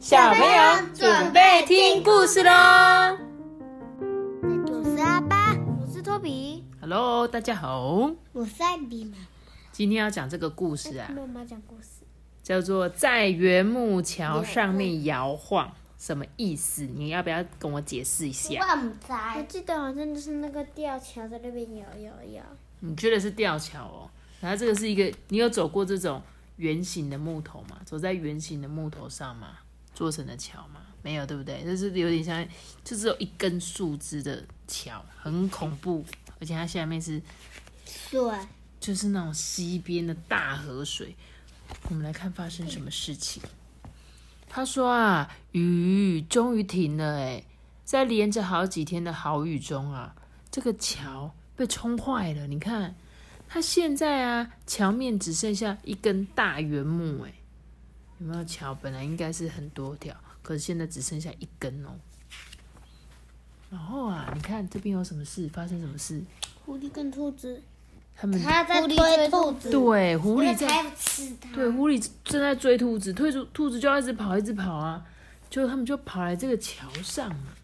小朋友准备听故事喽！我是阿爸，我是托比，Hello，大家好，我是艾比妈。今天要讲这个故事啊，妈妈讲故事。叫做在原木桥上面摇晃，什么意思？你要不要跟我解释一下？我我记得好像就是那个吊桥在那边摇摇摇。你觉得是吊桥哦？然后这个是一个，你有走过这种圆形的木头吗？走在圆形的木头上吗？做成的桥吗？没有，对不对？就是有点像，就只有一根树枝的桥，很恐怖，而且它下面是水，就是那种溪边的大河水。我们来看发生什么事情。他说啊，雨终于停了，哎，在连着好几天的好雨中啊，这个桥被冲坏了。你看，它现在啊，桥面只剩下一根大圆木，哎，有没有？桥本来应该是很多条，可是现在只剩下一根哦。然后啊，你看这边有什么事？发生什么事？狐狸跟兔子，他们它在追兔子，对狐狸在吃它。对，狐狸正在追兔子，兔子兔子就要一直跑，一直跑啊，就他们就跑来这个桥上了。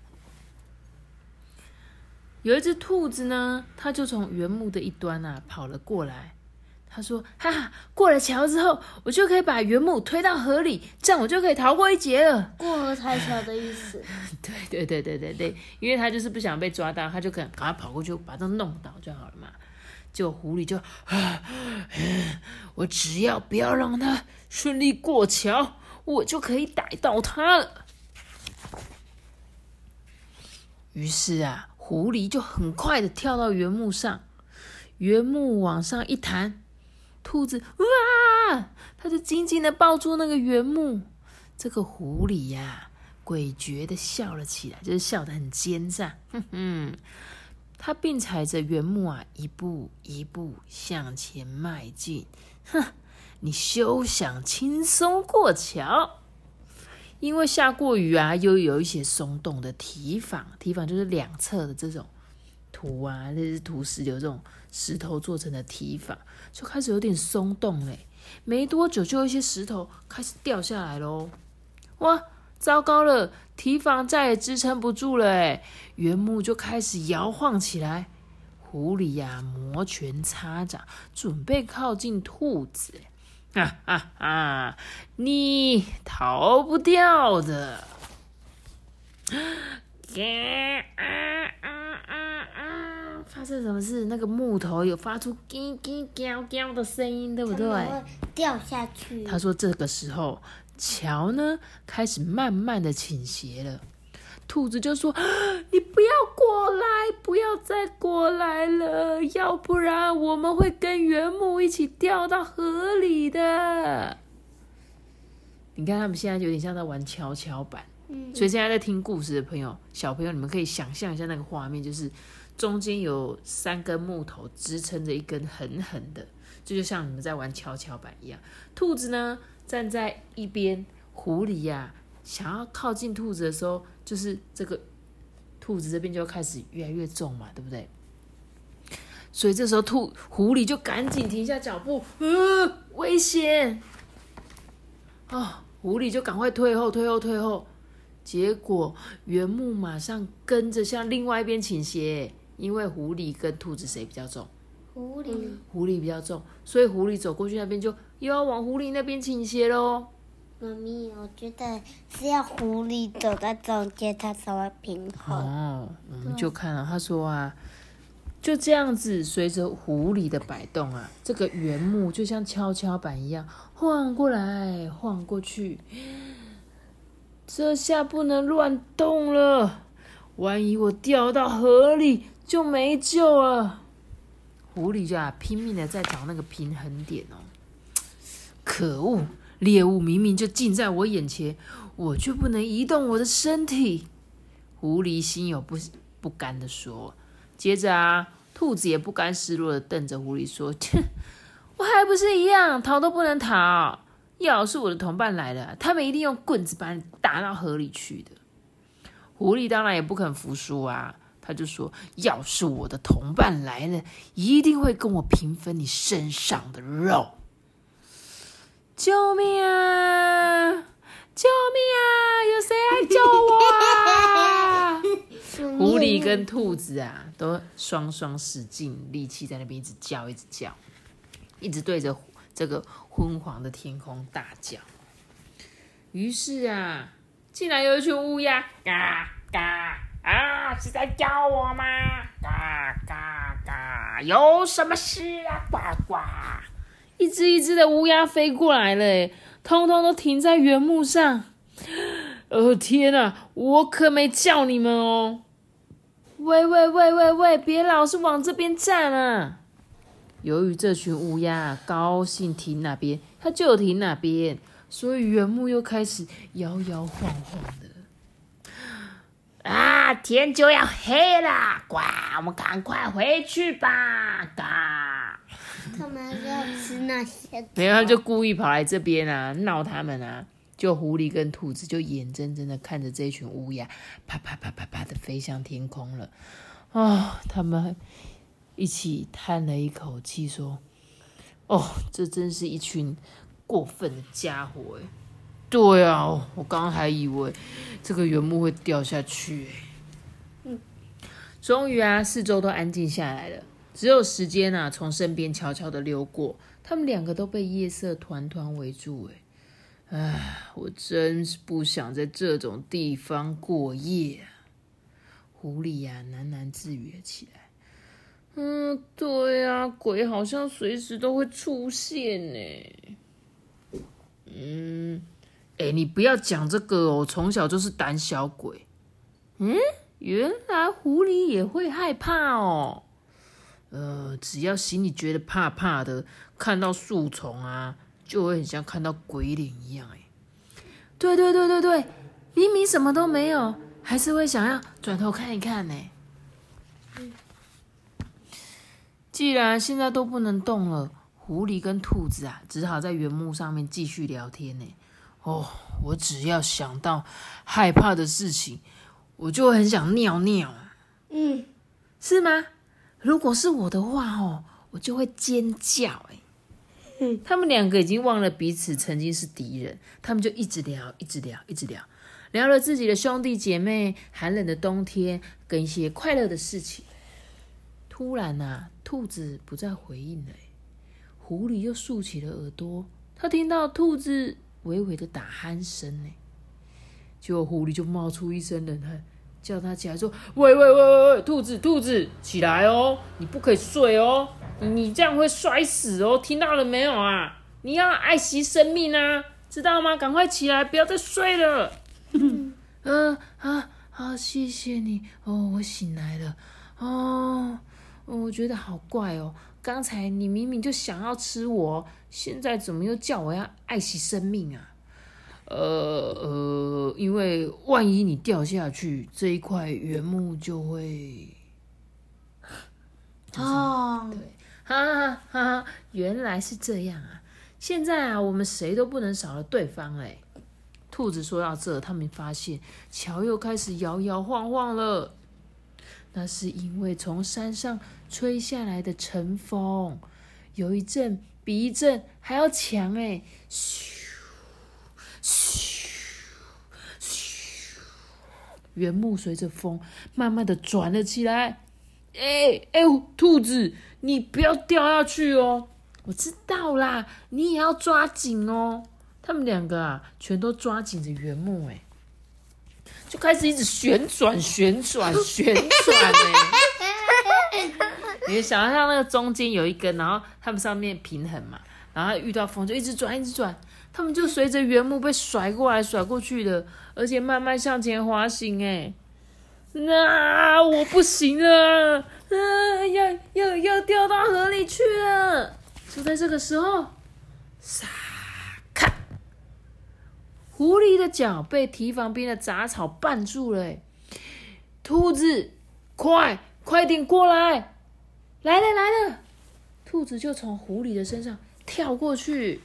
有一只兔子呢，它就从原木的一端啊跑了过来。他说：“哈哈，过了桥之后，我就可以把原木推到河里，这样我就可以逃过一劫了。过河拆桥的意思。对对对对对对，因为他就是不想被抓到，他就可能赶快跑过去把它弄倒就好了嘛。结果狐狸就，啊，我只要不要让他顺利过桥，我就可以逮到他了。于是啊，狐狸就很快的跳到原木上，原木往上一弹，兔子哇，它就紧紧的抱住那个原木。这个狐狸呀、诡谲的笑了起来，就是笑得很奸诈，哼哼。他并踩着原木啊，一步一步向前迈进。哼，你休想轻松过桥！因为下过雨啊，又有一些松动的堤防，堤防就是两侧的这种土啊，那是土石流这种石头做成的堤防，就开始有点松动嘞。没多久，就有一些石头开始掉下来喽。哇，糟糕了！堤防再也支撑不住了，原木就开始摇晃起来。狐狸呀、摩拳擦掌，准备靠近兔子。哈哈哈！你逃不掉的。发生什么事？那个木头有发出“叽叽叫叫”的声音，对不对？掉下去。他说：“这个时候，桥呢开始慢慢的倾斜了。兔子就说：‘啊 你不要过来，不要再过来了，要不然我们会跟原木一起掉到河里的。’你看，他们现在有点像在玩跷跷板。嗯，所以现在在听故事的朋友，小朋友，你们可以想象一下那个画面，就是中间有三根木头支撑着一根狠狠的，这就像你们在玩跷跷板一样。兔子呢站在一边，狐狸呀、想要靠近兔子的时候，就是这个兔子这边就开始越来越重嘛，对不对？所以这时候兔狐狸就赶紧停下脚步，呃，危险！哦，狐狸就赶快退后，退后，退后。结果原木马上跟着向另外一边倾斜，因为狐狸跟兔子谁比较重？狐狸。狐狸比较重，所以狐狸走过去那边就又要往狐狸那边倾斜喽。妈咪，我觉得是要狐狸走在中间，它才会平衡。哦，我们就看了，他说啊，就这样子，随着狐狸的摆动啊，这个原木就像跷跷板一样晃过来晃过去。这下不能乱动了，万一我掉到河里就没救了。狐狸就啊拼命的在找那个平衡点哦。可恶，猎物明明就近在我眼前，我却不能移动我的身体。狐狸心有不不甘的说。接着啊，兔子也不甘示弱的瞪着狐狸说：“切，我还不是一样，逃都不能逃。要是我的同伴来了，他们一定用棍子把你打到河里去的。”狐狸当然也不肯服输啊，他就说：“要是我的同伴来了，一定会跟我平分你身上的肉。”救命啊！救命啊！有谁来救我啊？狐狸跟兔子啊，都双双使尽力气在那边一直叫，一直叫，一直对着这个昏黄的天空大叫。于是啊，竟然有一群乌鸦，嘎嘎，是在叫我吗？嘎嘎嘎，有什么事啊？呱呱，一只一只的乌鸦飞过来了，通通都停在原木上。哦天哪，我可没叫你们哦！喂喂喂喂喂，别老是往这边站啊！由于这群乌鸦高兴停哪边，它就停哪边，所以原木又开始摇摇晃晃的。啊，天就要黑了，呱，我们赶快回去吧！嘎，他们要吃那些，没有，他就故意跑来这边啊，闹他们啊。就狐狸跟兔子就眼睁睁的看着这群乌鸦啪啪啪啪啪的飞向天空了，啊！他们一起叹了一口气，说：“哦，这真是一群过分的家伙！”哎，对啊，我刚刚还以为这个原木会掉下去。嗯，终于啊，四周都安静下来了，只有时间啊从身边悄悄的溜过，他们两个都被夜色团团围住。哎。唉，我真是不想在这种地方过夜。狐狸呀，喃喃自语了起来。嗯，对呀，鬼好像随时都会出现呢。嗯，哎，你不要讲这个哦，从小就是胆小鬼。嗯，原来狐狸也会害怕哦。呃，只要心里觉得怕怕的，看到树丛啊。就会很像看到鬼脸一样，哎，对对对对对，明明什么都没有，还是会想要转头看一看呢。既然现在都不能动了，狐狸跟兔子啊，只好在原木上面继续聊天呢。哦，我只要想到害怕的事情，我就很想尿尿。嗯，是吗？如果是我的话，哦，我就会尖叫，哎。他们两个已经忘了彼此曾经是敌人，他们就一直聊，一直聊，一直聊，聊了自己的兄弟姐妹、寒冷的冬天跟一些快乐的事情。突然呐，兔子不再回应了，狐狸又竖起了耳朵，他听到兔子微微的打鼾声呢，结果狐狸就冒出一身冷汗。叫他起来，说：“喂喂喂喂喂，兔子兔子，起来哦！你不可以睡哦，你这样会摔死哦！听到了没有啊？你要爱惜生命啊，知道吗？赶快起来，不要再睡了。”嗯啊好，谢谢你哦，我醒来了哦。我觉得好怪哦，刚才你明明就想要吃我，现在怎么又叫我要爱惜生命啊？呃呃，因为万一你掉下去，这一块原木就会 哦，对，哈哈哈，原来是这样啊！现在啊，我们谁都不能少了对方哎。兔子说到这，他们发现桥又开始摇摇晃晃了，那是因为从山上吹下来的晨风，有一阵比一阵还要强哎，咻咻咻，原木随着风慢慢的转了起来。哎哎，兔子，你不要掉下去哦！我知道啦，你也要抓紧哦。他们两个啊，全都抓紧着原木，哎，就开始一直旋转、旋转、旋转，哎。你想象那个中间有一根，然后他们上面平衡嘛，然后遇到风就一直转、一直转。他们就随着原木被甩过来甩过去的，而且慢慢向前滑行。哎，那我不行了，啊，要要要掉到河里去了！就在这个时候，撒看，狐狸的脚被堤防边的杂草绊住了。兔子，快快点过来！来了来了！兔子就从狐狸的身上跳过去。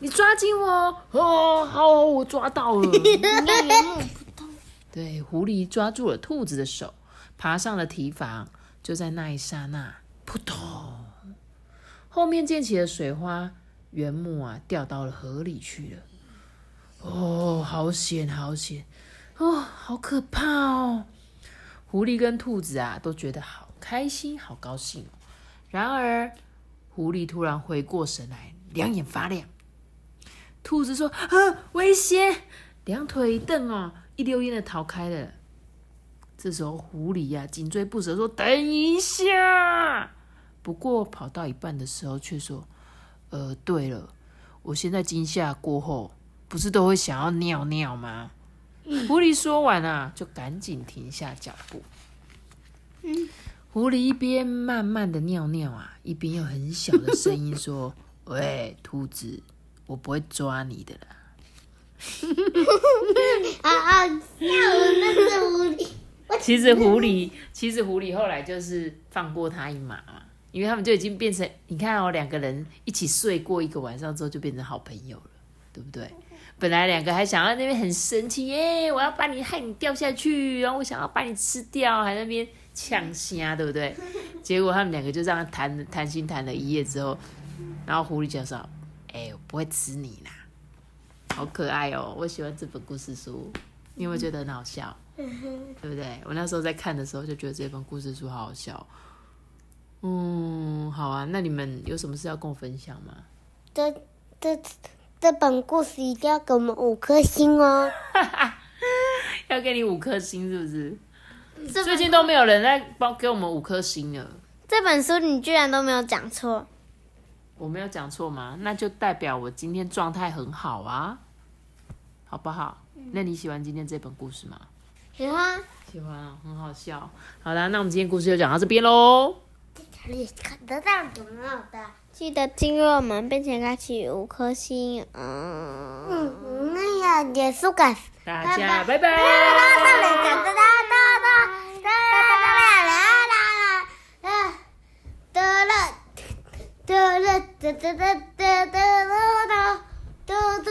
你抓紧我哦！好，我抓到了。对，狐狸抓住了兔子的手，爬上了堤防。就在那一刹那，扑通，后面溅起了水花，原木啊掉到了河里去了。哦，好险，好险，哦，好可怕哦！狐狸跟兔子啊，都觉得好开心，好高兴。然而，狐狸突然回过神来，两眼发亮。兔子说：“啊，危险！”两腿一蹬哦，一溜烟的逃开了。这时候，狐狸呀，紧追不舍，说：“等一下！”不过，跑到一半的时候，却说：“呃，对了，我现在惊吓过后。”不是都会想要尿尿吗？狐狸说完啊，就赶紧停下脚步。狐狸一边慢慢的尿尿啊，一边用很小的声音说：“ 喂，兔子，我不会抓你的啦。”啊啊！笑那是狐狸。其实狐狸，其实狐狸后来就是放过他一马嘛，因为他们就已经变成，你看哦，两个人一起睡过一个晚上之后，就变成好朋友了，对不对？本来两个还想要那边很生气耶，我要把你害你掉下去，然后我想要把你吃掉，还那边呛虾，对不对？结果他们两个就这样谈谈心谈了一夜之后，然后狐狸就说：“哎，我不会吃你啦，好可爱哦，我喜欢这本故事书，你有没有觉得很好笑？对不对？我那时候在看的时候就觉得这本故事书好好笑。嗯，好啊，那你们有什么事要跟我分享吗？这这。这本故事一定要给我们五颗星哦！要给你五颗星是不是？最近都没有人在帮给我们五颗星了。这本书你居然都没有讲错，我没有讲错吗？那就代表我今天状态很好啊，好不好？那你喜欢今天这本故事吗？喜欢，喜欢啊，很好笑。好啦，那我们今天故事就讲到这边喽。看得到有没有的？记得订阅我们，并且开启五颗星。嗯嗯，那要，结束感，大家拜拜。得了，得了，得得得得得。